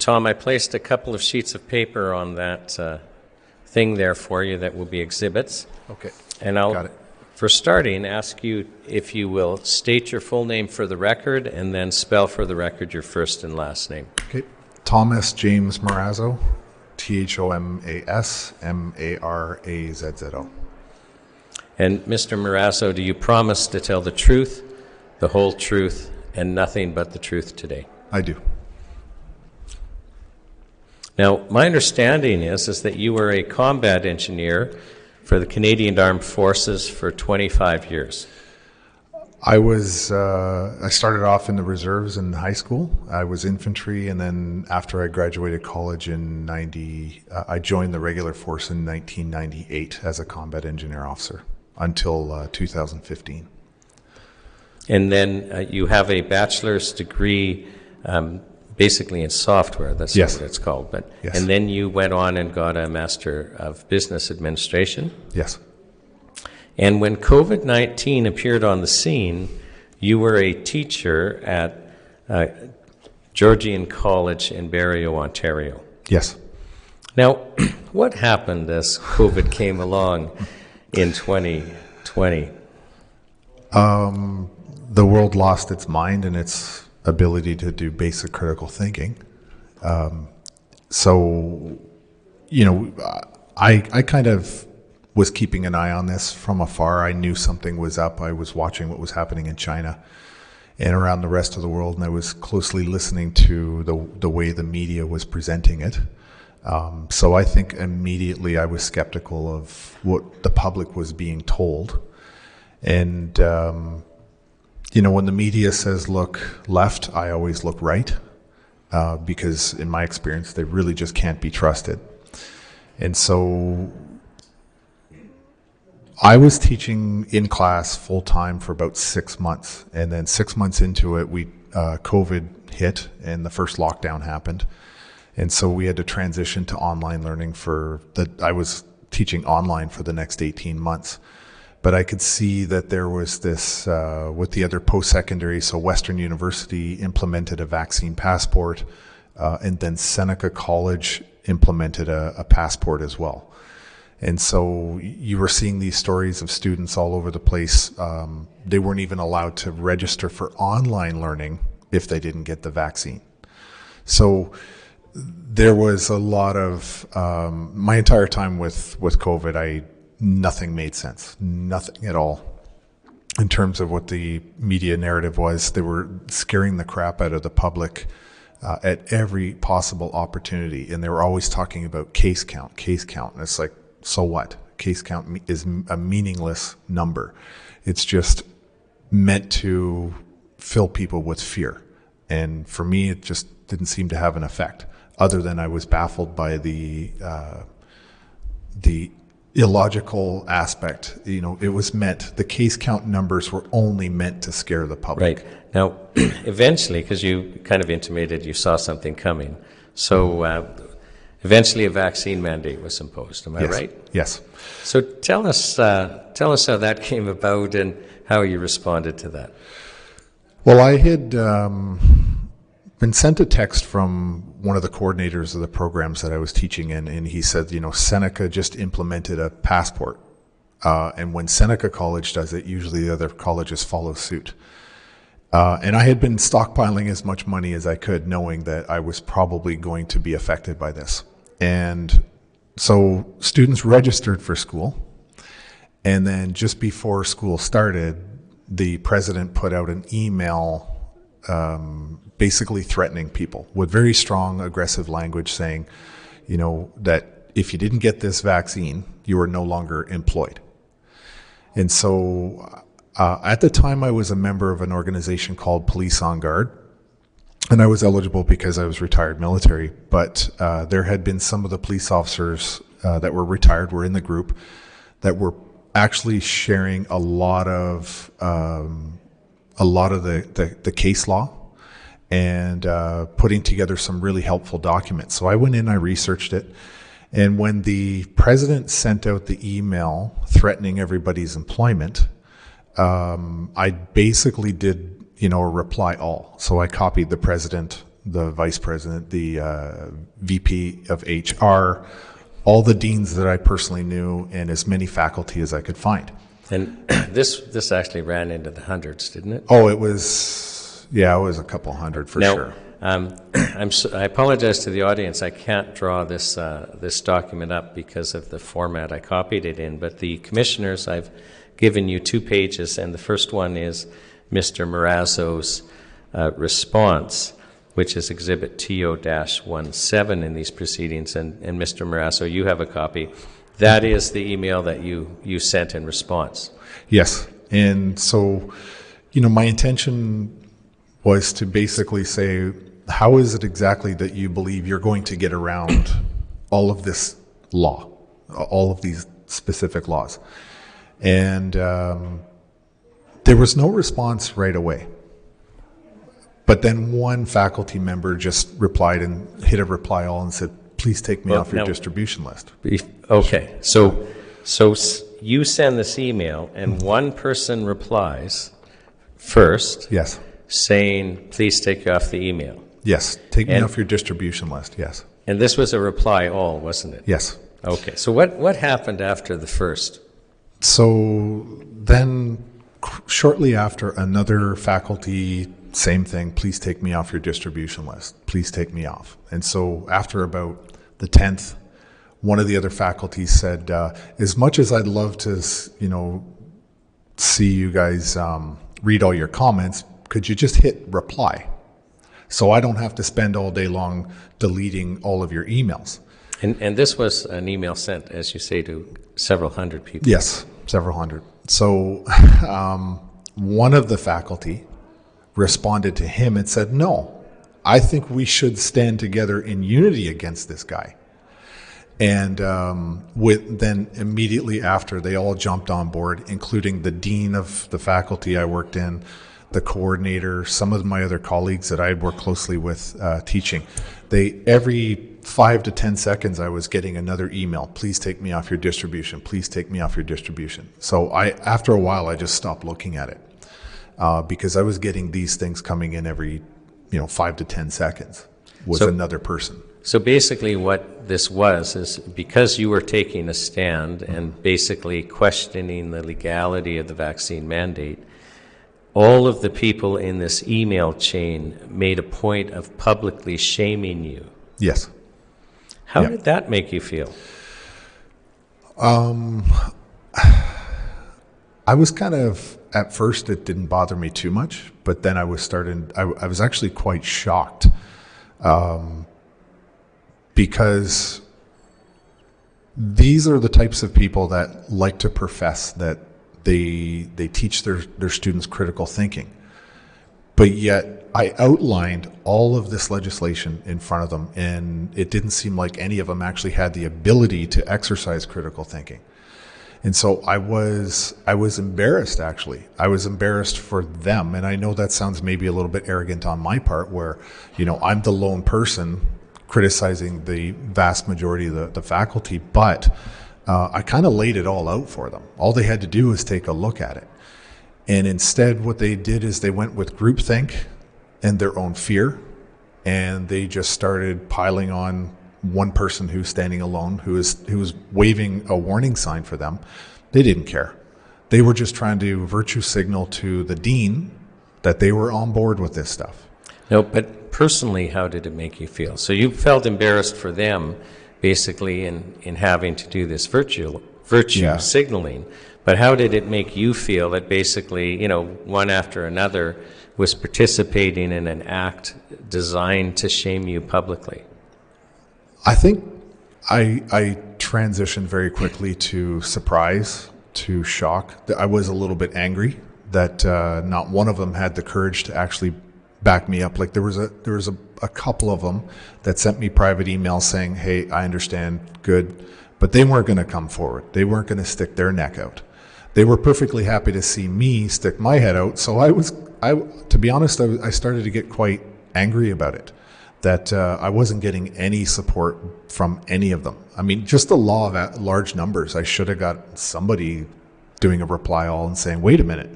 And Tom, I placed a couple of sheets of paper on that uh, thing there for you that will be exhibits. Okay. And I'll, Got it. for starting, ask you if you will state your full name for the record and then spell for the record your first and last name. Okay. Thomas James Marazzo, T H O M A S M A R A Z Z O. And Mr. Marazzo, do you promise to tell the truth, the whole truth, and nothing but the truth today? I do. Now, my understanding is, is that you were a combat engineer for the Canadian Armed Forces for 25 years. I was uh, I started off in the reserves in high school. I was infantry, and then after I graduated college in '90, uh, I joined the regular force in 1998 as a combat engineer officer until uh, 2015. And then uh, you have a bachelor's degree um, basically in software. That's Yes. what it's called. But, Yes. And then you went on and got a Master of Business Administration. Yes, And when COVID 19 appeared on the scene, you were a teacher at uh, Georgian College in Barrie, Ontario. yes. Now, what happened as COVID came along in 2020? the world lost its mind and its ability to do basic critical thinking. Um, so, you know, I I kind of was keeping an eye on this from afar. I knew something was up. I was watching what was happening in China and around the rest of the world, and I was closely listening to the the way the media was presenting it. Um, so I think immediately I was skeptical of what the public was being told, and um, you know, when the media says look left, I always look right uh, because, in my experience, they really just can't be trusted. And so I was teaching in class full time for about six months. And then six months into it, we uh, COVID hit and the first lockdown happened. And so we had to transition to online learning for the, I was teaching online for the next 18 months but I could see that there was this uh, with the other post secondary. So Western University implemented a vaccine passport, uh, and then Seneca College implemented a, a passport as well. And so you were seeing these stories of students all over the place. Um, they weren't even allowed to register for online learning if they didn't get the vaccine. So there was a lot of um, my entire time with with COVID. I nothing made sense, nothing at all. In terms of what the media narrative was, they were scaring the crap out of the public uh, at every possible opportunity, and they were always talking about case count, case count. And it's like, so what? Case count is a meaningless number. It's just meant to fill people with fear. And for me, it just didn't seem to have an effect, other than I was baffled by the uh, the illogical aspect. You know, it was meant the case count numbers were only meant to scare the public. Right. Now, eventually, because you kind of intimated you saw something coming, so uh, eventually a vaccine mandate was imposed. Am I Yes. right? Yes. So tell us, uh, tell us how that came about and how you responded to that. Well, I had um, been sent a text from one of the coordinators of the programs that I was teaching in, and he said, you know, Seneca just implemented a passport. Uh, and when Seneca College does it, usually the other colleges follow suit. Uh, and I had been stockpiling as much money as I could, knowing that I was probably going to be affected by this. And so students registered for school. And then just before school started, the president put out an email um, basically threatening people with very strong, aggressive language saying, you know, that if you didn't get this vaccine, you were no longer employed. And so uh, at the time, I was a member of an organization called Police on Guard. And I was eligible because I was retired military. But uh, there had been some of the police officers uh, that were retired, were in the group, that were actually sharing a lot of um, a lot of the, the, the case law and uh, putting together some really helpful documents. So I went in, I researched it, and when the president sent out the email threatening everybody's employment, um, I basically did you know a reply all. So I copied the president the vice president, the uh, VP of HR, all the deans that I personally knew, and as many faculty as I could find. And this this actually ran into the hundreds, didn't it? Oh, it was, yeah, it was a couple hundred for Now, sure. um, I'm, so- I apologize to the audience. I can't draw this, uh, this document up because of the format I copied it in, but the commissioners, I've given you two pages, and the first one is Mr. Marazzo's uh, response, which is Exhibit TO-17 in these proceedings, and, and Mr. Marazzo, you have a copy. That is the email that you, you sent in response. Yes. And so, you know, my intention was to basically say, how is it exactly that you believe you're going to get around all of this law, all of these specific laws? And um, there was no response right away. But then one faculty member just replied and hit a reply all and said, please take me Well, off your distribution list. Okay, so, so s- you send this email, and mm-hmm. one person replies first, Yes. saying, please take off the email. Yes. Take me And- off your distribution list. Yes. And this was a reply all, wasn't it? Yes. Okay, so what, what happened after the first? So then, c- shortly after, another faculty, same thing, please take me off your distribution list. Please take me off. And so, after about the 10th, one of the other faculty said, uh, as much as I'd love to, you know, see you guys um, read all your comments, could you just hit reply? So I don't have to spend all day long deleting all of your emails. And, and this was an email sent, as you say, to several hundred people. Yes, several hundred. So um, one of the faculty responded to him and said, No, I think we should stand together in unity against this guy. And um, with, then immediately after, they all jumped on board, including the dean of the faculty I worked in, the coordinator, some of my other colleagues that I had worked closely with uh, teaching. They every five to ten seconds, I was getting another email. Please take me off your distribution. Please take me off your distribution. So I, after a while, I just stopped looking at it uh, because I was getting these things coming in every, you know, five to ten seconds. Was So- another person. So basically, what this was is because you were taking a stand and basically questioning the legality of the vaccine mandate, all of the people in this email chain made a point of publicly shaming you. Yes. How did that make you feel? Um, I was kind of at first it didn't bother me too much, but then I was starting. I, I was actually quite shocked um, because these are the types of people that like to profess that they they teach their their students critical thinking, but yet I outlined all of this legislation in front of them, and it didn't seem like any of them actually had the ability to exercise critical thinking. And so I was I was embarrassed actually. I was embarrassed for them and I know that sounds maybe a little bit arrogant on my part where, you know, I'm the lone person criticizing the vast majority of the, the faculty, but uh, I kind of laid it all out for them. All they had to do was take a look at it. And instead what they did is they went with groupthink and their own fear and they just started piling on one person who's standing alone who is who was waving a warning sign for them they didn't care they were just trying to virtue signal to the dean that they were on board with this stuff No, but personally, how did it make you feel? So you felt embarrassed for them, basically, in, in having to do this virtue, virtue Yeah. signaling. But how did it make you feel that basically, you know, one after another was participating in an act designed to shame you publicly? I think I I transitioned very quickly to surprise, to shock. I was a little bit angry that uh, not one of them had the courage to actually back me up. Like there was a there was a, a couple of them that sent me private emails saying, "Hey, I understand, good," but they weren't going to come forward. They weren't going to stick their neck out. They were perfectly happy to see me stick my head out. So I was, I to be honest, I, I started to get quite angry about it that uh, I wasn't getting any support from any of them. I mean, just the law of large numbers. I should have got somebody doing a reply all and saying, "Wait a minute,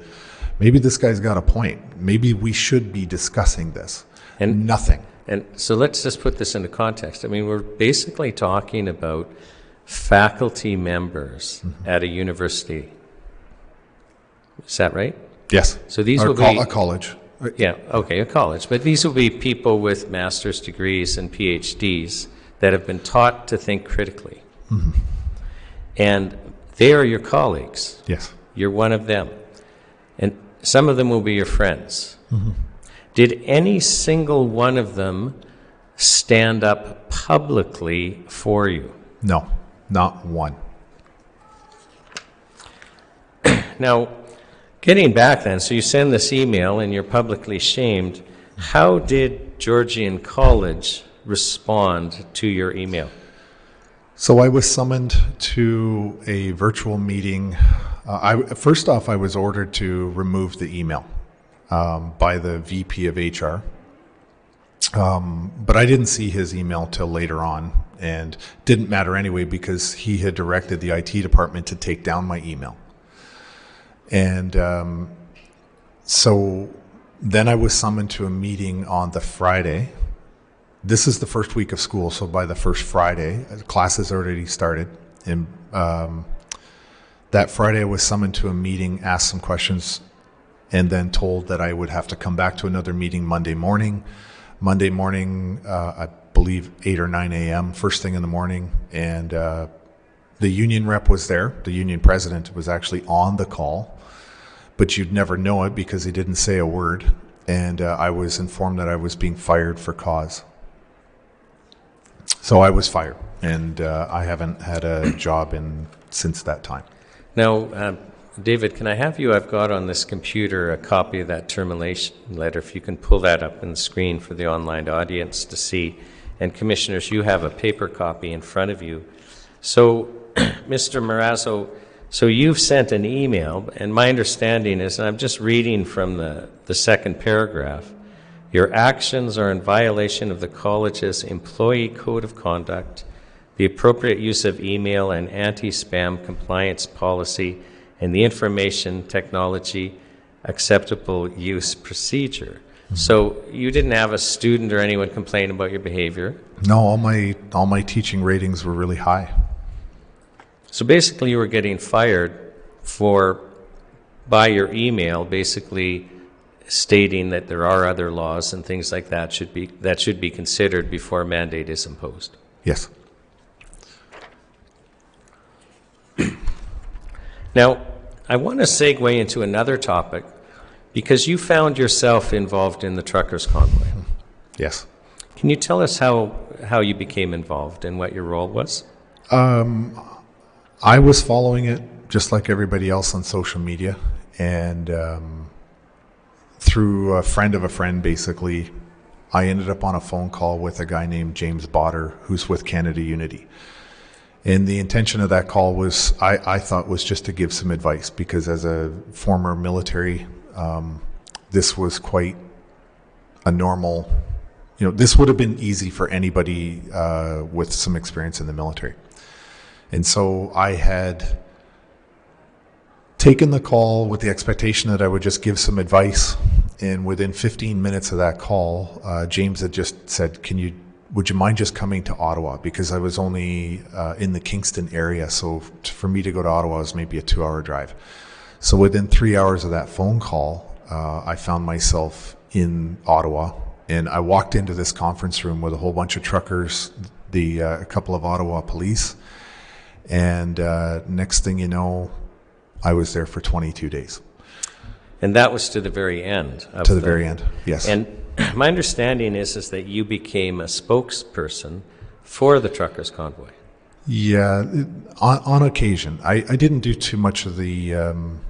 maybe this guy's got a point. Maybe we should be discussing this." And- nothing. And so let's just put this into context. I mean, we're basically talking about faculty members at a university. Is that right? Yes. So these Or will col- be- a college. Yeah, okay, a college. But these will be people with master's degrees and PhDs that have been taught to think critically. Mm-hmm. And they are your colleagues. Yes. You're one of them. And some of them will be your friends. Mm-hmm. Did any single one of them stand up publicly for you? No, not one. Now, getting back then, so you send this email and you're publicly shamed. How did Georgian College respond to your email? So I was summoned to a virtual meeting. Uh, I, first off, I was ordered to remove the email um, by the VP of HR. Um, but I didn't see his email till later on, and didn't matter anyway because he had directed the IT department to take down my email. And um, so then I was summoned to a meeting on the Friday. This is the first week of school, so by the first Friday, uh, classes already started. And um, that Friday, I was summoned to a meeting, asked some questions, and then told that I would have to come back to another meeting Monday morning. Monday morning, uh, I believe 8 or 9 a.m., first thing in the morning. And uh, the union rep was there. The union president was actually on the call, but you'd never know it because he didn't say a word. And uh, I was informed that I was being fired for cause. So I was fired, and uh, I haven't had a job in since that time. Now, um, David, can I have you? I've got on this computer a copy of that termination letter. If you can pull that up in the screen for the online audience to see. And commissioners, you have a paper copy in front of you. So, Mr. Marazzo, so you've sent an email, and my understanding is, and I'm just reading from the, the second paragraph, your actions are in violation of the college's employee code of conduct, the appropriate use of email and anti-spam compliance policy, and the information technology acceptable use procedure. So you didn't have a student or anyone complain about your behavior. No, all my all my teaching ratings were really high. So basically, you were getting fired for by your email, basically stating that there are other laws and things like that should be that should be considered before a mandate is imposed. Yes. Now, I want to segue into another topic because you found yourself involved in the truckers' convoy. Yes. Can you tell us how how you became involved and what your role was? Um, I was following it just like everybody else on social media, and um, through a friend of a friend, basically, I ended up on a phone call with a guy named James Bauder, who's with Canada Unity. And the intention of that call was, I, I thought, was just to give some advice because as a former military, um, this was quite a normal, you know, this would have been easy for anybody uh, with some experience in the military. And so I had taken the call with the expectation that I would just give some advice. And within 15 minutes of that call, uh, James had just said, "Can you? Would you mind just coming to Ottawa? Because I was only uh, in the Kingston area, so for me to go to Ottawa was maybe a two-hour drive. So within three hours of that phone call, uh, I found myself in Ottawa, and I walked into this conference room with a whole bunch of truckers, the uh, a couple of Ottawa police, and uh, next thing you know, I was there for 22 days And that was to the very end. Of to the very end. Yes. And my understanding is is that you became a spokesperson for the truckers' convoy. Yeah, on, on occasion, I, I didn't do too much of the um,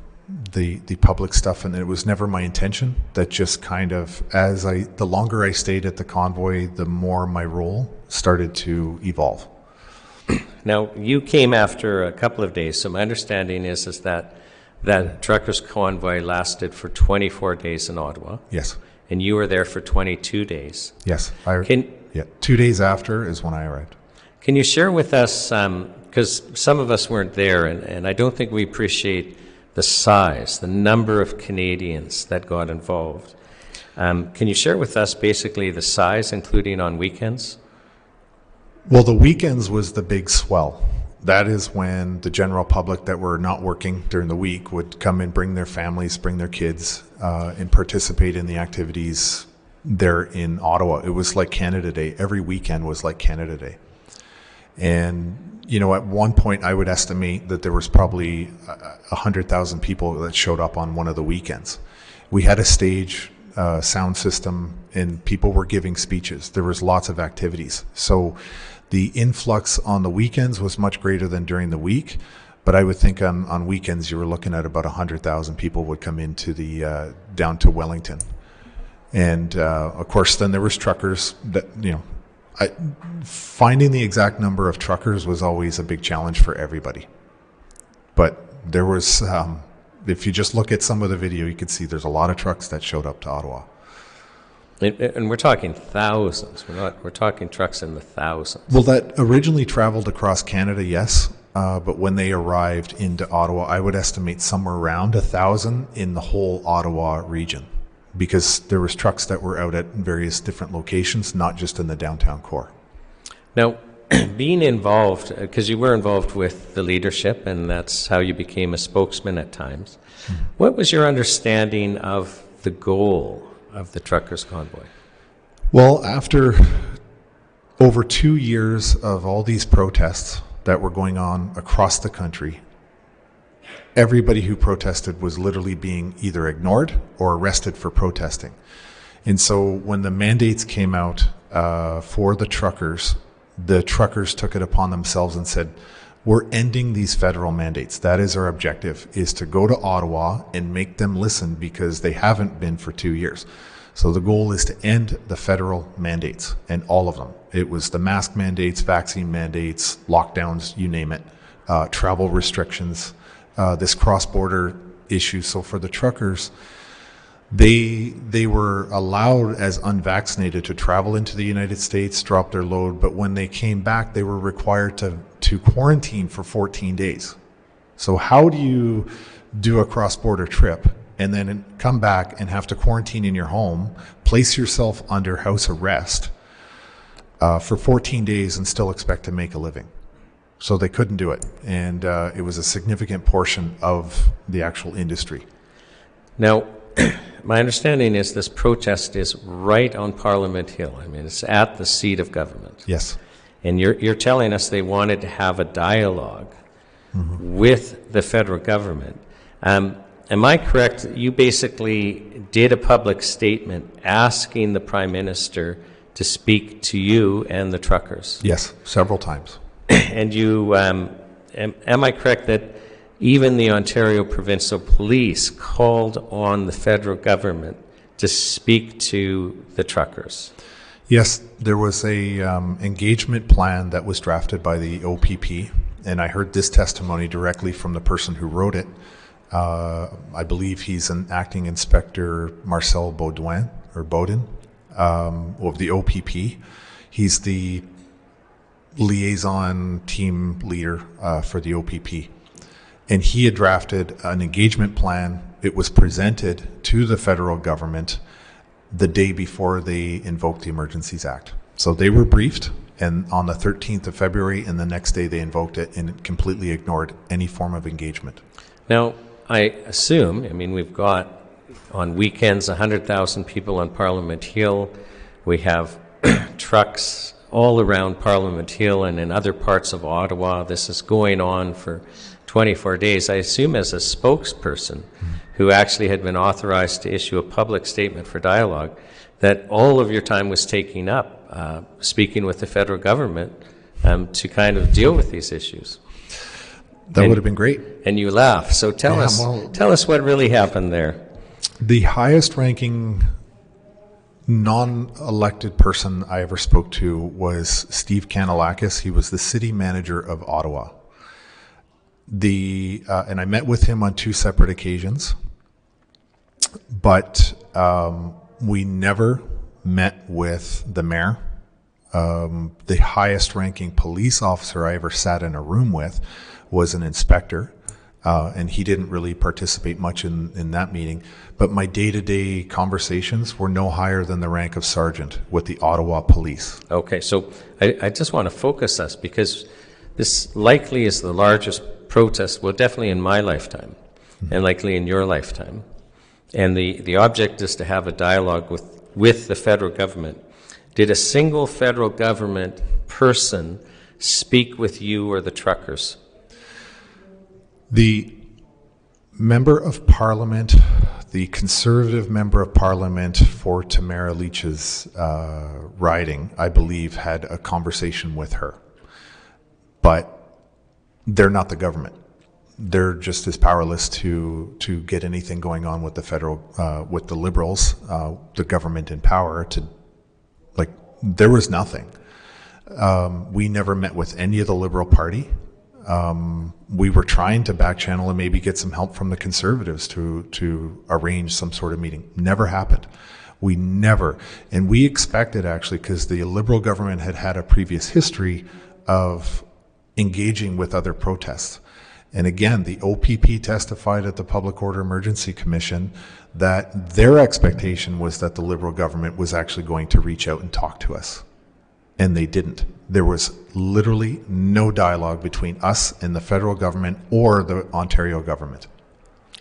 the the public stuff, and it was never my intention. That just kind of as I the longer I stayed at the convoy, the more my role started to evolve. Now, you came after a couple of days, so my understanding is, is that that truckers' convoy lasted for 24 days in Ottawa, Yes, and you were there for 22 days. yes. I, Can, yeah, two days after is when I arrived. can you share with us, because some of us weren't there, and, and I don't think we appreciate the size, the number of Canadians that got involved. Um, can you share with us basically the size, including on weekends? Well, the weekends was the big swell. That is when the general public that were not working during the week would come and bring their families, bring their kids, uh, and participate in the activities there in Ottawa. It was like Canada Day. Every weekend was like Canada Day. And, you know, at one point, I would estimate that there was probably a 100,000 people that showed up on one of the weekends. We had a stage, uh, sound system, and people were giving speeches. There was lots of activities. So the influx on the weekends was much greater than during the week. But I would think on, on weekends, you were looking at about 100,000 people would come into the, uh, down to Wellington. And uh, of course, then there was truckers that, you know, I, finding the exact number of truckers was always a big challenge for everybody. But there was, um, if you just look at some of the video, you could see there's a lot of trucks that showed up to Ottawa. And, and we're talking thousands. We're not. We're talking trucks in the thousands. Well, that originally traveled across Canada, yes. Uh, but when they arrived into Ottawa, I would estimate somewhere around a thousand in the whole Ottawa region, because there was trucks that were out at various different locations, not just in the downtown core. Now, being involved, because you were involved with the leadership, and that's how you became a spokesman at times. What was your understanding of the goal of the truckers' convoy? Well, after over two years of all these protests that were going on across the country, everybody who protested was literally being either ignored or arrested for protesting. And so when the mandates came out uh, for the truckers, the truckers took it upon themselves and said, we're ending these federal mandates. That is our objective, is to go to Ottawa and make them listen because they haven't been for two years. So the goal is to end the federal mandates and all of them. It was the mask mandates, vaccine mandates, lockdowns, you name it, uh, travel restrictions, uh, this cross-border issue. So for the truckers, they they were allowed as unvaccinated to travel into the United States, drop their load, but when they came back, they were required to to quarantine for 14 days. So how do you do a cross-border trip and then come back and have to quarantine in your home, place yourself under house arrest uh, for 14 days, and still expect to make a living? So they couldn't do it, and uh, it was a significant portion of the actual industry. Now, my understanding is this protest is right on Parliament Hill. I mean, it's at the seat of government. Yes. And you're, you're telling us they wanted to have a dialog with the federal government. Um, am I correct? You basically did a public statement asking the Prime Minister to speak to you and the truckers. Yes, several times. And you, um, am, am I correct that even the Ontario Provincial Police called on the federal government to speak to the truckers? Yes, there was a um, engagement plan that was drafted by the OPP, and I heard this testimony directly from the person who wrote it. Uh, I believe he's an acting inspector, Marcel Baudouin or Baudin um, of the OPP. He's the liaison team leader uh, for the OPP. And he had drafted an engagement plan. It was presented to the federal government the day before they invoked the Emergencies Act. So they were briefed, and on the 13th of February, and the next day they invoked it and completely ignored any form of engagement. Now, I assume, I mean, we've got on weekends 100,000 people on Parliament Hill. We have trucks all around Parliament Hill and in other parts of Ottawa. This is going on for 24 days. I assume, as a spokesperson who actually had been authorized to issue a public statement for dialogue, that all of your time was taking up uh, speaking with the federal government um, to kind of deal with these issues. That And- would have been great. And you laugh. So tell Yeah, us, well- tell us what really happened there. The highest ranking non elected person I ever spoke to was Steve Kanellakos. He was the city manager of Ottawa. The uh, and I met with him on two separate occasions, but um, we never met with the mayor. Um, the highest ranking police officer I ever sat in a room with was an inspector. uh, and he didn't really participate much in, in that meeting. But my day to day conversations were no higher than the rank of sergeant with the Ottawa Police. Okay, so I, I just want to focus us because this likely is the largest protest, well, definitely in my lifetime, and likely in your lifetime. And the, the object is to have a dialogue with, with the federal government. Did a single federal government person speak with you or the truckers? The member of parliament, the conservative member of parliament for Tamara Lich's uh, riding, I believe, had a conversation with her. But they're not the government. They're just as powerless to to get anything going on with the federal uh, with the liberals, uh, the government in power. To like, there was nothing. Um, we never met with any of the Liberal Party. Um, we were trying to back channel and maybe get some help from the Conservatives to to arrange some sort of meeting. Never happened. We never, and we expected actually because the Liberal government had had a previous history of engaging with other protests. And again, the OPP testified at the Public Order Emergency Commission that their expectation was that the Liberal government was actually going to reach out and talk to us. And they didn't. There was literally no dialogue between us and the federal government or the Ontario government,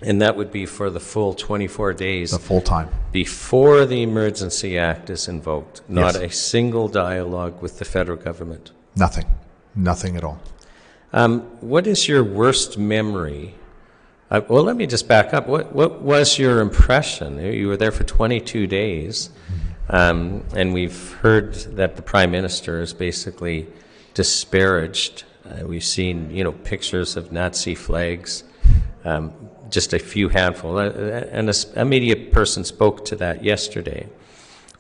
And that would be for the full 24 days the full time. before the Emergency Act is invoked. Not Yes. a single dialogue with the federal government. Nothing. Nothing at all. Um, what is your worst memory? Uh, well, let me just back up. What, what was your impression? You were there for 22 days, um, and we've heard that the Prime Minister is basically disparaged. Uh, we've seen, you know, pictures of Nazi flags, um, just a few handful. Uh, and a media person spoke to that yesterday.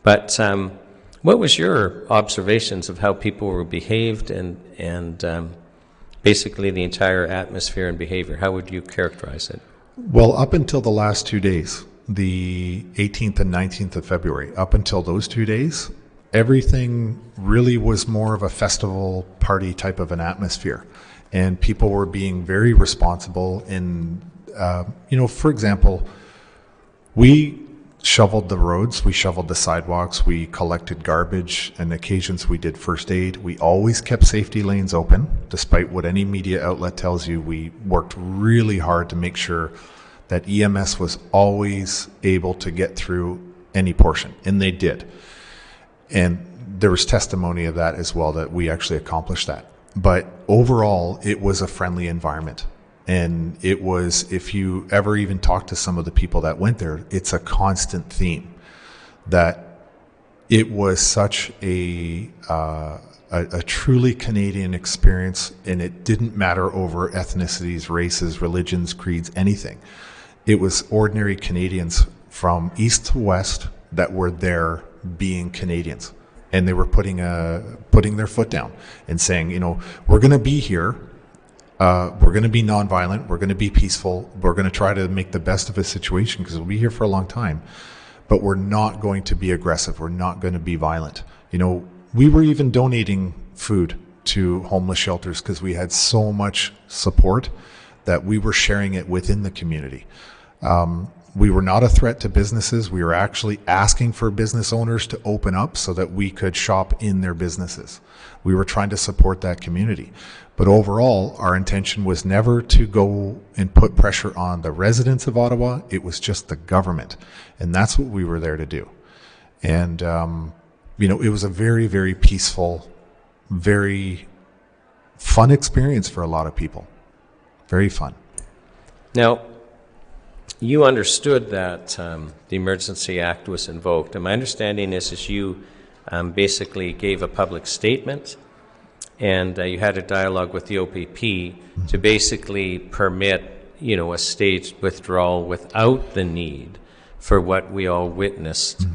But um, what was your observations of how people were behaved and and um, basically the entire atmosphere and behavior? How would you characterize it? Well, up until the last two days, the 18th and 19th of February, up until those two days, everything really was more of a festival party type of an atmosphere. And people were being very responsible in, uh, you know, for example, we shoveled the roads, we shoveled the sidewalks, we collected garbage, and occasions we did first aid. We always kept safety lanes open, despite what any media outlet tells you. We worked really hard to make sure that EMS was always able to get through any portion, and they did. And there was testimony of that as well that we actually accomplished that. But overall, it was a friendly environment. And it was, if you ever even talk to some of the people that went there, it's a constant theme that it was such a, uh, a, a truly Canadian experience, and it didn't matter over ethnicities, races, religions, creeds, anything. It was ordinary Canadians from east to west that were there being Canadians, and they were putting a putting their foot down and saying, you know, we're going to be here. Uh, we're going to be nonviolent. We're going to be peaceful. We're going to try to make the best of a situation because we'll be here for a long time. But we're not going to be aggressive. We're not going to be violent. You know, we were even donating food to homeless shelters because we had so much support that we were sharing it within the community. Um, we were not a threat to businesses. We were actually asking for business owners to open up so that we could shop in their businesses. We were trying to support that community. But overall, our intention was never to go and put pressure on the residents of Ottawa. It was just the government. And that's what we were there to do. And, um, you know, it was a very, very peaceful, very fun experience for a lot of people. Very fun. Now, you understood that um, the Emergency Act was invoked, and my understanding is, is you um, basically gave a public statement, and uh, you had a dialogue with the OPP to basically permit, you know, a staged withdrawal without the need for what we all witnessed.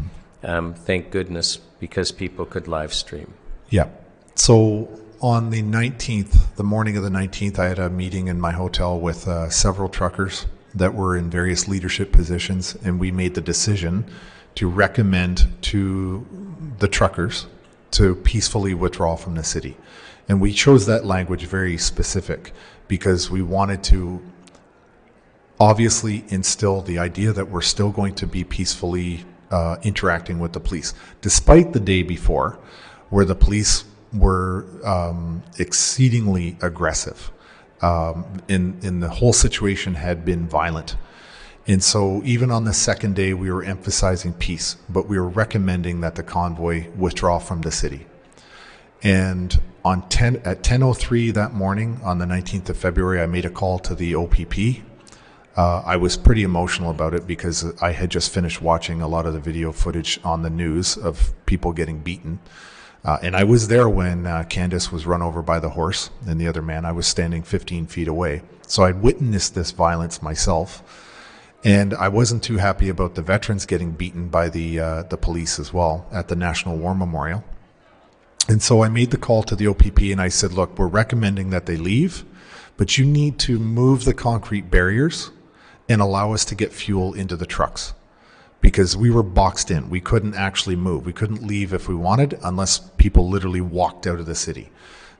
Um, thank goodness, because people could live stream. Yeah. So on the 19th, the morning of the 19th, I had a meeting in my hotel with uh, several truckers that were in various leadership positions, and we made the decision to recommend to the truckers to peacefully withdraw from the city. And we chose that language very specific because we wanted to obviously instill the idea that we're still going to be peacefully uh, interacting with the police, despite the day before, where the police were um, exceedingly aggressive. Um, in the whole situation had been violent, and so even on the second day, we were emphasizing peace, but we were recommending that the convoy withdraw from the city. And on 10 at 10:03 that morning on the 19th of February, I made a call to the OPP. Uh, I was pretty emotional about it because I had just finished watching a lot of the video footage on the news of people getting beaten. Uh, and I was there when uh, Candace was run over by the horse and the other man. I was standing 15 feet away. So I'd witnessed this violence myself. And I wasn't too happy about the veterans getting beaten by the, uh, the police as well at the National War Memorial. And so I made the call to the OPP and I said, look, we're recommending that they leave, but you need to move the concrete barriers and allow us to get fuel into the trucks because we were boxed in. We couldn't actually move. We couldn't leave if we wanted unless people literally walked out of the city.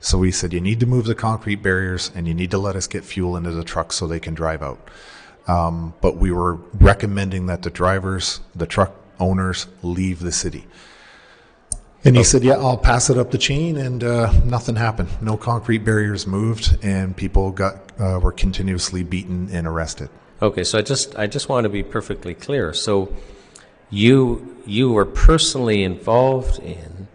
So we said, you need to move the concrete barriers and you need to let us get fuel into the trucks so they can drive out. Um, but we were recommending that the drivers, the truck owners, leave the city. And he said, "Yeah, I'll pass it up the chain," and uh, nothing happened. No concrete barriers moved, and people got uh, were continuously beaten and arrested. Okay, so I just I just want to be perfectly clear. So you you were personally involved in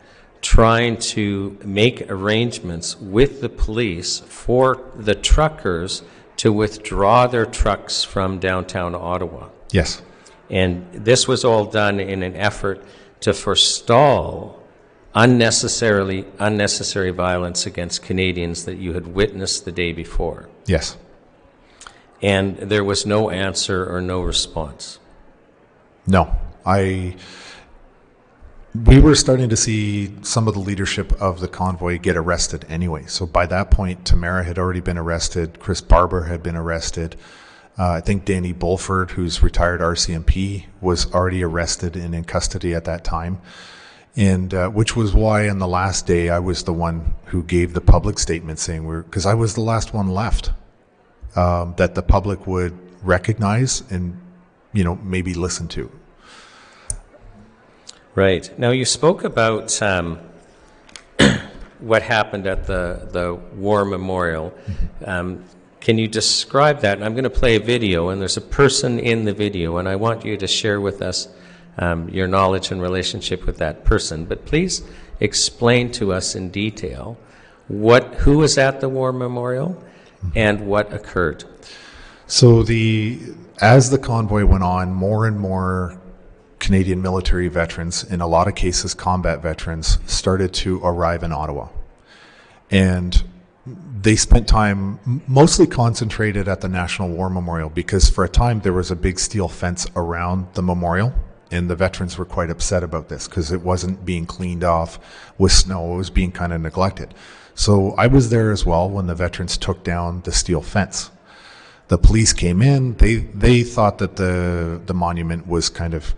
trying to make arrangements with the police for the truckers to withdraw their trucks from downtown Ottawa. Yes, And this was all done in an effort to forestall unnecessarily unnecessary violence against Canadians that you had witnessed the day before. yes, And there was no answer or no response. no. I we were starting to see some of the leadership of the convoy get arrested anyway. So by that point, Tamara had already been arrested. Chris Barber had been arrested. Uh, I think Danny Bulford, who's retired RCMP, was already arrested and in custody at that time. And uh, which was why on the last day I was the one who gave the public statement saying we're because I was the last one left um, that the public would recognize and you know maybe listen to. Right. Now, you spoke about um, what happened at the, the War Memorial. Um, can you describe that? And I'm going to play a video, and there's a person in the video, and I want you to share with us um, your knowledge and relationship with that person. But please explain to us in detail what, who was at the War Memorial and what occurred. So the as the convoy went on, more and more Canadian military veterans, in a lot of cases combat veterans, started to arrive in Ottawa. And they spent time mostly concentrated at the National War Memorial because for a time there was a big steel fence around the memorial. And the veterans were quite upset about this because it wasn't being cleaned off with snow. It was being kind of neglected. So I was there as well when the veterans took down the steel fence the police came in. They they thought that the the monument was kind of,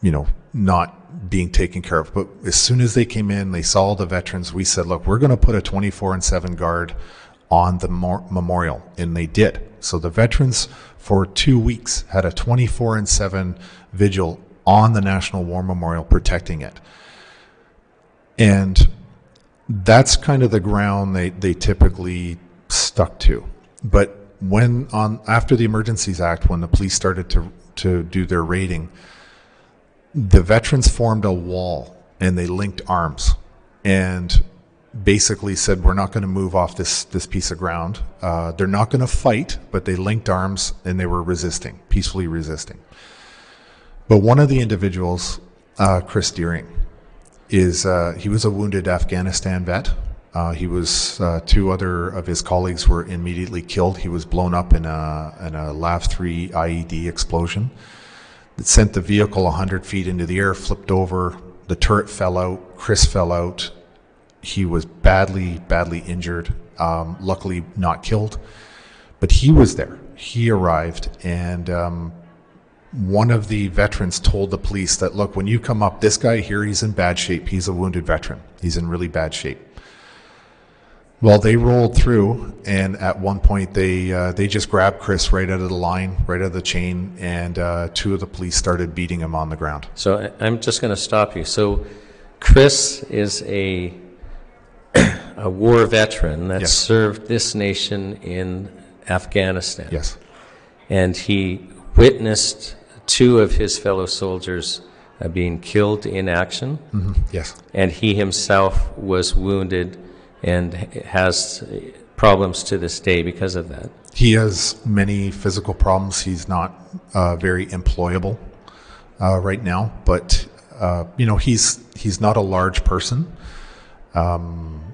you know, not being taken care of. But as soon as they came in, they saw the veterans. We said, look, we're going to put a 24 and 7 guard on the mor- memorial, and they did. So the veterans for two weeks had a 24 and 7 vigil on the National War Memorial, protecting it. And that's kind of the ground they, they typically stuck to. But when on after the Emergencies Act, when the police started to to do their raiding, the veterans formed a wall and they linked arms and basically said, "We're not going to move off this this piece of ground. Uh, they're not going to fight, but they linked arms and they were resisting, peacefully resisting." But one of the individuals, uh, Chris Deering, is uh, he was a wounded Afghanistan vet. Uh, he was uh, two other of his colleagues were immediately killed. He was blown up in a in a LAV three IED explosion that sent the vehicle 100 feet into the air, flipped over. The turret fell out. Chris fell out. He was badly badly injured. Um, luckily, not killed, but he was there. He arrived and. Um, one of the veterans told the police that, look, when you come up, this guy here, he's in bad shape. He's a wounded veteran. He's in really bad shape. Well, they rolled through, and at one point they uh, they just grabbed Chris right out of the line, right out of the chain, and uh, two of the police started beating him on the ground. So I'm just going to stop you. So Chris is a a war veteran that Yes. served this nation in Afghanistan. Yes, And he witnessed two of his fellow soldiers uh, being killed in action. yes, and he himself was wounded and has problems to this day because of that. he has many physical problems. He's not uh, very employable uh, right now, but uh, you know he's he's not a large person. Um,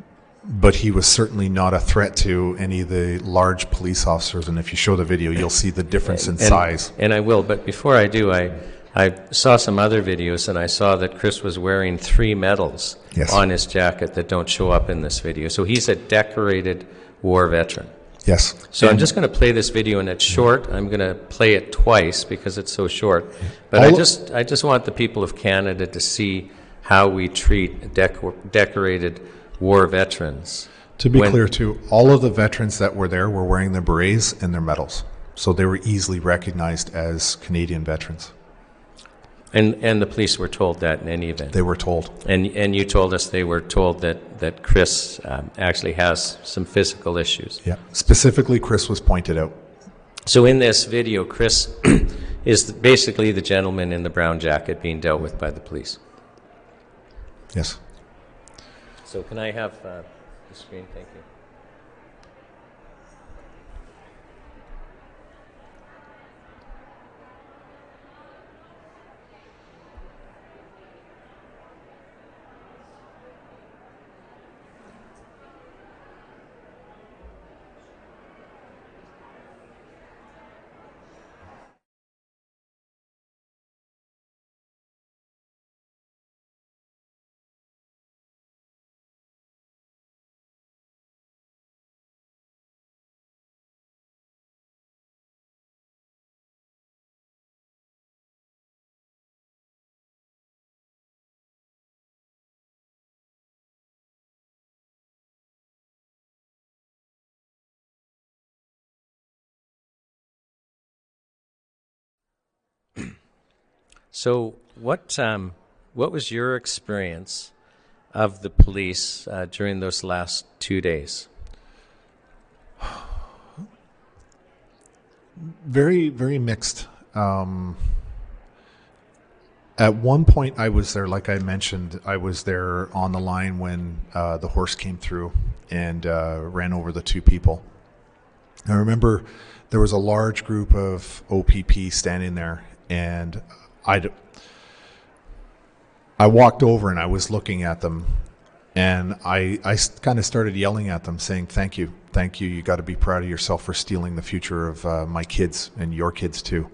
but he was certainly not a threat to any of the large police officers. And if you show the video, you'll see the difference in And- size. And I will, but before I do, I, I saw some other videos and I saw that Chris was wearing three medals Yes. on his jacket that don't show up in this video. So he's a decorated war veteran. Yes. So I'm just going to play this video, and it's short. I'm going to play it twice because it's so short. But I just, I just want the people of Canada to see how we treat decor- decorated war veterans. To be When- clear, too, all of the veterans that were there were wearing their berets and their medals. So they were easily recognized as Canadian veterans. And, and the police were told that in any event. They were told. And, and you told us they were told that, that Chris um, actually has some physical issues. Yeah. Specifically, Chris was pointed out. So in this video, Chris is basically the gentleman in the brown jacket being dealt with by the police. Yes. So can I have uh, the screen? Thank you. So, what um, what was your experience of the police uh, during those last two days? Very, very mixed. Um, at one point, I was there, like I mentioned, I was there on the line when uh, the horse came through and uh, ran over the two people. I remember there was a large group of OPP standing there, and I, I walked over and I was looking at them, and I, I kind of started yelling at them, saying, "Thank you, thank you. You got to be proud of yourself for stealing the future of uh, my kids and your kids too."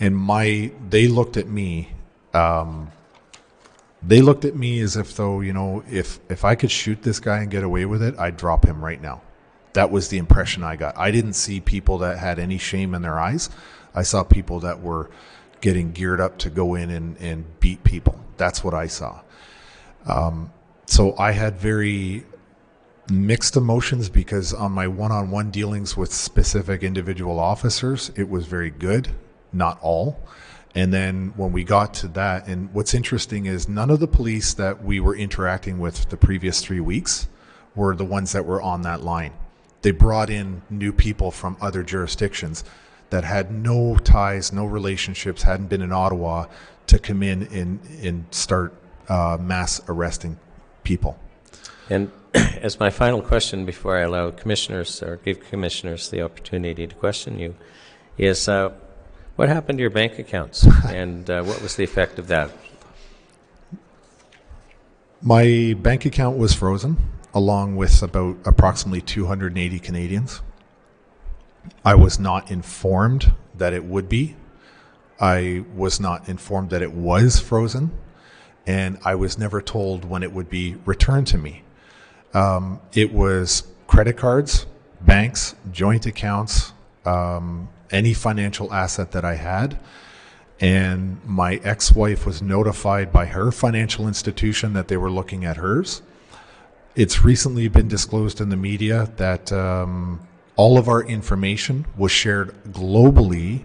And my, they looked at me. Um, they looked at me as if though you know, if if I could shoot this guy and get away with it, I'd drop him right now. That was the impression I got. I didn't see people that had any shame in their eyes. I saw people that were getting geared up to go in and, and beat people. That's what I saw. Um, so I had very mixed emotions because on my one-on-one dealings with specific individual officers, it was very good, not all. And then when we got to that, and what's interesting is none of the police that we were interacting with the previous three weeks were the ones that were on that line. They brought in new people from other jurisdictions that had no ties, no relationships, hadn't been in Ottawa to come in and, and start uh, mass arresting people. And as my final question before I allow commissioners or give commissioners the opportunity to question you is uh, what happened to your bank accounts and uh, what was the effect of that? My bank account was frozen, along with about approximately 280 Canadians. I was not informed that it would be. I was not informed that it was frozen, and I was never told when it would be returned to me. Um, it was credit cards, banks, joint accounts, um, any financial asset that I had. And my ex wife was notified by her financial institution that they were looking at hers. it's recently been disclosed in the media that um, all of our information was shared globally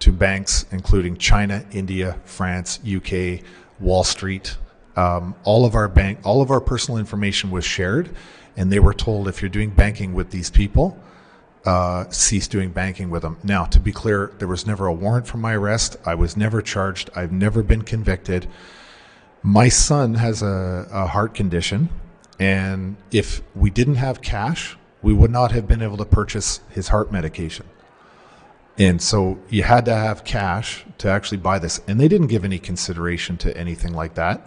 to banks including China, India, France, UK, Wall Street. Um, all of our bank, all of our personal information was shared, and they were told if you're doing banking with these people, uh, cease doing banking with them. Now, to be clear, there was never a warrant for my arrest. I was never charged. I've never been convicted. My son has a, a heart condition, and if we didn't have cash, we would not have been able to purchase his heart medication. And so you had to have cash to actually buy this. And they didn't give any consideration to anything like that.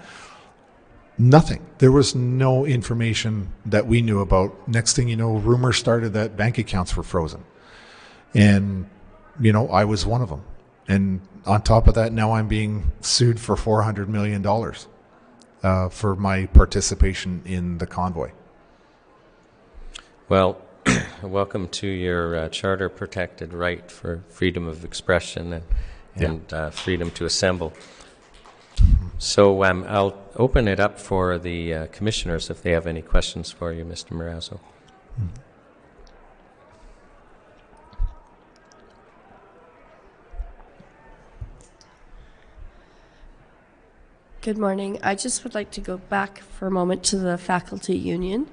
Nothing. There was no information that we knew about. Next thing you know, rumors started that bank accounts were frozen. And, you know, I was one of them. And on top of that, now I'm being sued for $400 million uh, for my participation in the convoy. Well, welcome to your uh, charter protected right for freedom of expression and, Yeah. and uh, freedom to assemble. So um, I'll open it up for the uh, commissioners if they have any questions for you, Mr. Marazzo. Good morning. I just would like to go back for a moment to the faculty union.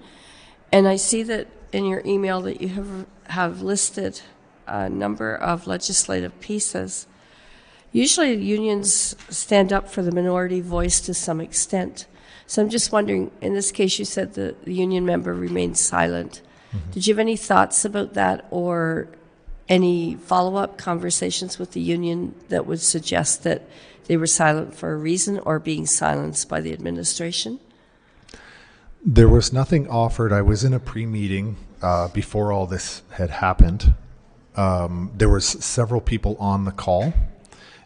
And I see that in your email that you have, have listed a number of legislative pieces. Usually unions stand up for the minority voice to some extent. So I'm just wondering, in this case, you said the, the union member remained silent. Mm-hmm. Did you have any thoughts about that or any follow up conversations with the union that would suggest that they were silent for a reason or being silenced by the administration? There was nothing offered. I was in a pre-meeting uh, before all this had happened. Um, there was several people on the call,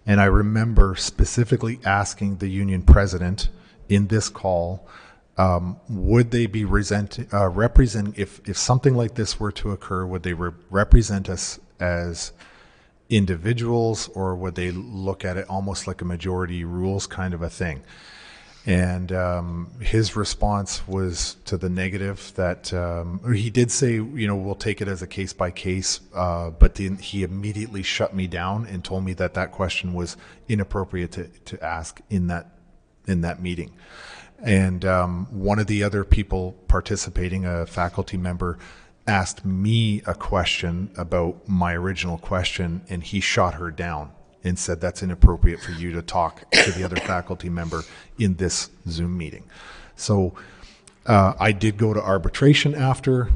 and I remember specifically asking the union president in this call, um, would they be resent, uh, if if something like this were to occur? Would they re- represent us as individuals, or would they look at it almost like a majority rules kind of a thing? And um, his response was to the negative that um, he did say, you know, we'll take it as a case by case, uh, but then he immediately shut me down and told me that that question was inappropriate to, to ask in that in that meeting. And um, one of the other people participating, a faculty member, asked me a question about my original question, and he shot her down and said that's inappropriate for you to talk to the other faculty member in this Zoom meeting. So uh, I did go to arbitration after,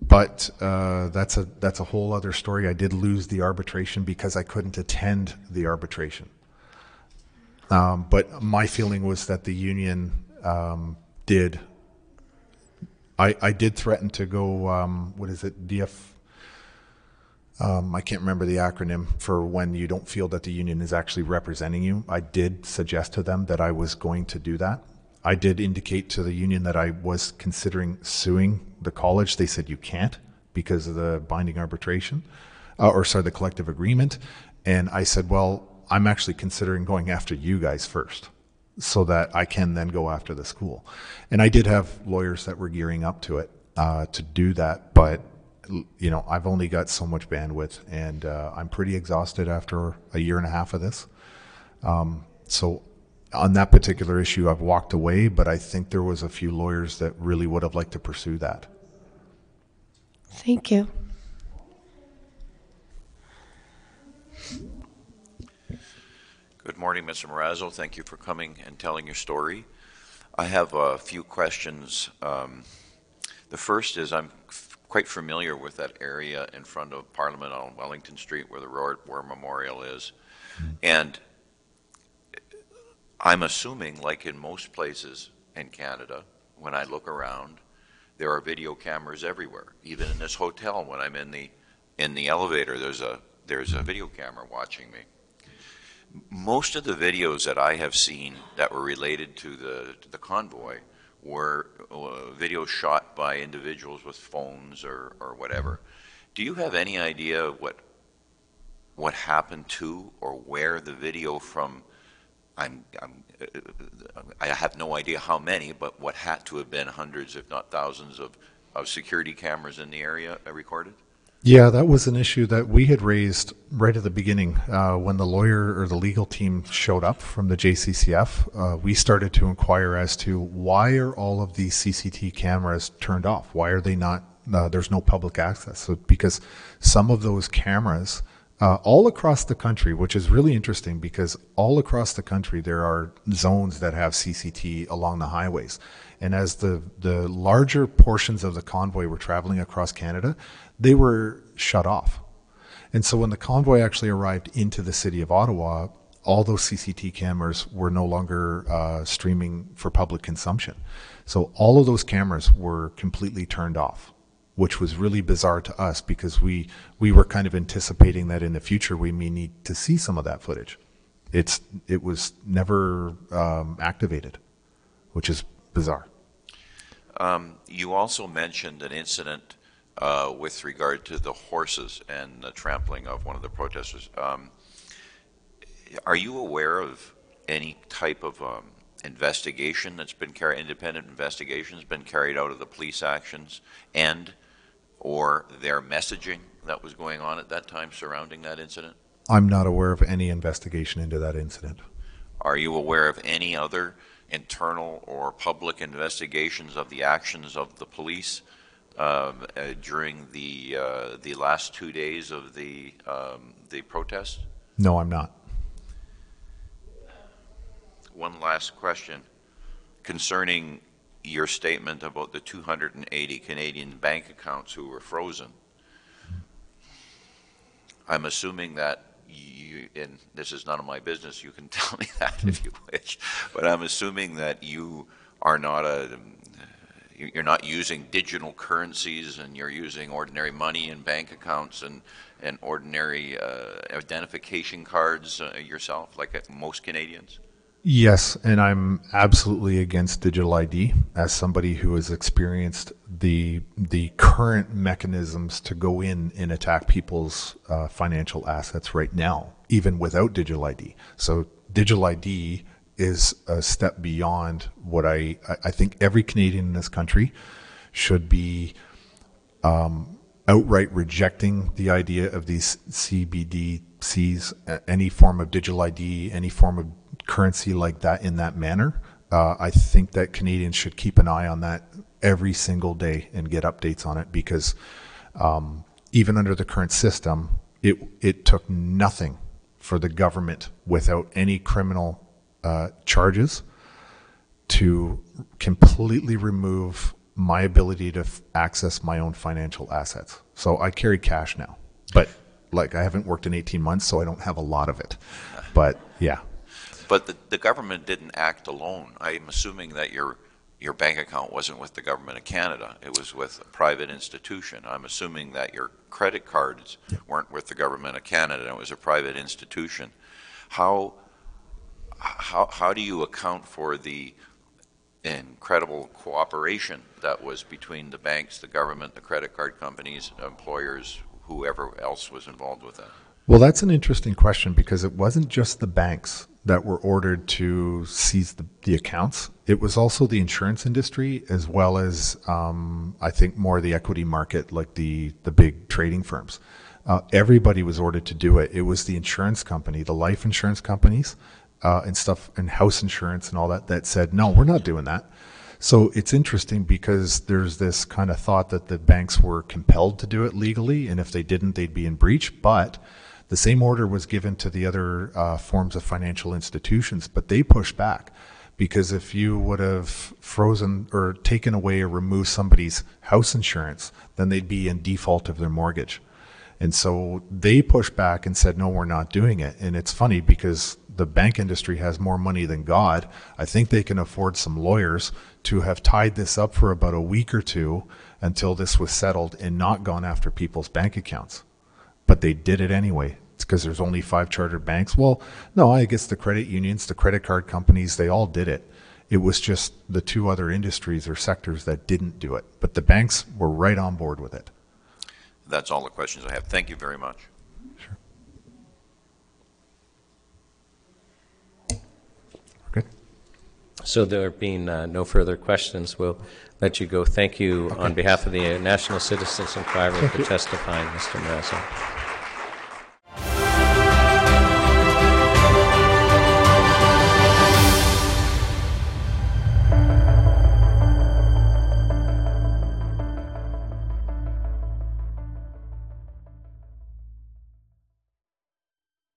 but uh, that's a that's a whole other story. I did lose the arbitration because I couldn't attend the arbitration. Um, but my feeling was that the union um, did. I, I did threaten to go. Um, what is it? DF. Um, I can't remember the acronym for when you don't feel that the union is actually representing you. I did suggest to them that I was going to do that. I did indicate to the union that I was considering suing the college. They said you can't because of the binding arbitration, uh, or sorry, the collective agreement. And I said, well, I'm actually considering going after you guys first so that I can then go after the school. And I did have lawyers that were gearing up to it uh, to do that, but you know I've only got so much bandwidth, and uh, I'm pretty exhausted after a year and a half of this. Um, so on that particular issue, I've walked away, but I think there was a few lawyers that really would have liked to pursue that. Thank you. Good morning, Mr. Marazzo. Thank you for coming and telling your story. I have a few questions. Um, the first is I'm f- quite familiar with that area in front of Parliament on Wellington Street where the War, War Memorial is. And I'm assuming, like in most places in Canada, when I look around, there are video cameras everywhere. Even in this hotel, when I'm in the in the elevator, there's a there's a video camera watching me most of the videos that I have seen that were related to the to the convoy were uh, videos shot by individuals with phones or, or whatever. Do you have any idea what what happened to or where the video from I'm, I'm, I have no idea how many, but what had to have been hundreds, if not thousands, of, of security cameras in the area recorded? Yeah, that was an issue that we had raised right at the beginning uh, when the lawyer or the legal team showed up from the JCCF. Uh, we started to inquire as to why are all of these CCT cameras turned off? Why are they not? Uh, there's no public access. So because some of those cameras, uh, all across the country, which is really interesting because all across the country there are zones that have CCT along the highways. And as the, the larger portions of the convoy were traveling across Canada, they were shut off. And so when the convoy actually arrived into the city of Ottawa, all those CCT cameras were no longer uh, streaming for public consumption. So all of those cameras were completely turned off, which was really bizarre to us because we, we were kind of anticipating that in the future we may need to see some of that footage. It's, it was never um, activated, which is bizarre. You also mentioned an incident uh, with regard to the horses and the trampling of one of the protesters. Um, Are you aware of any type of um, investigation that's been carried, independent investigations been carried out of the police actions and or their messaging that was going on at that time surrounding that incident? I'm not aware of any investigation into that incident. Are you aware of any other internal or public investigations of the actions of the police um, uh, during the uh, the last two days of the um, the protest? No, I'm not. One last question concerning your statement about the 280 Canadian bank accounts who were frozen. I'm assuming that you, and this is none of my business, you can tell me that if you wish, but I'm assuming that you are not a, you're not using digital currencies and you're using ordinary money in bank accounts and, and ordinary uh, identification cards uh, yourself, like uh, most Canadians? Yes, and I'm absolutely against digital ID as somebody who has experienced the the current mechanisms to go in and attack people's uh, financial assets right now, even without digital ID. So digital ID is a step beyond what I I think every Canadian in this country should be outright rejecting the idea of these CBDCs, any form of digital ID, any form of currency like that in that manner. Uh, I think that Canadians should keep an eye on that every single day and get updates on it because um, even under the current system, it it took nothing for the government without any criminal uh, charges to completely remove my ability to f- access my own financial assets. So I carry cash now, but like I haven't worked in 18 months, so I don't have a lot of it. But yeah, But the, the government didn't act alone. I'm assuming that your, your bank account wasn't with the government of Canada. It was with a private institution. I'm assuming that your credit cards weren't with the government of Canada. It was a private institution. How, how, how do you account for the incredible cooperation that was between the banks, the government, the credit card companies, employers, whoever else was involved with that? Well, that's an interesting question because it wasn't just the banks that were ordered to seize the, the accounts. It was also the insurance industry as well as, um, I think, more the equity market, like the, the big trading firms. Uh, everybody was ordered to do it. It was the insurance company, the life insurance companies, uh, and stuff, and house insurance and all that, that said, no, we're not doing that. So it's interesting because there's this kind of thought that the banks were compelled to do it legally, and if they didn't, they'd be in breach. But the same order was given to the other uh, forms of financial institutions, but they pushed back because if you would have frozen or taken away or removed somebody's house insurance, then they'd be in default of their mortgage. And so they pushed back and said, no, we're not doing it. And it's funny because the bank industry has more money than God. I think they can afford some lawyers to have tied this up for about a week or two until this was settled and not gone after people's bank accounts. But they did it anyway. It's because there's only five chartered banks. Well, no, I guess the credit unions, the credit card companies, they all did it. It was just the two other industries or sectors that didn't do it. But the banks were right on board with it. That's all the questions I have. Thank you very much. So there being uh, no further questions, we'll let you go. Thank you on behalf of the National Citizens Inquiry for testifying, Mr. Marazzo.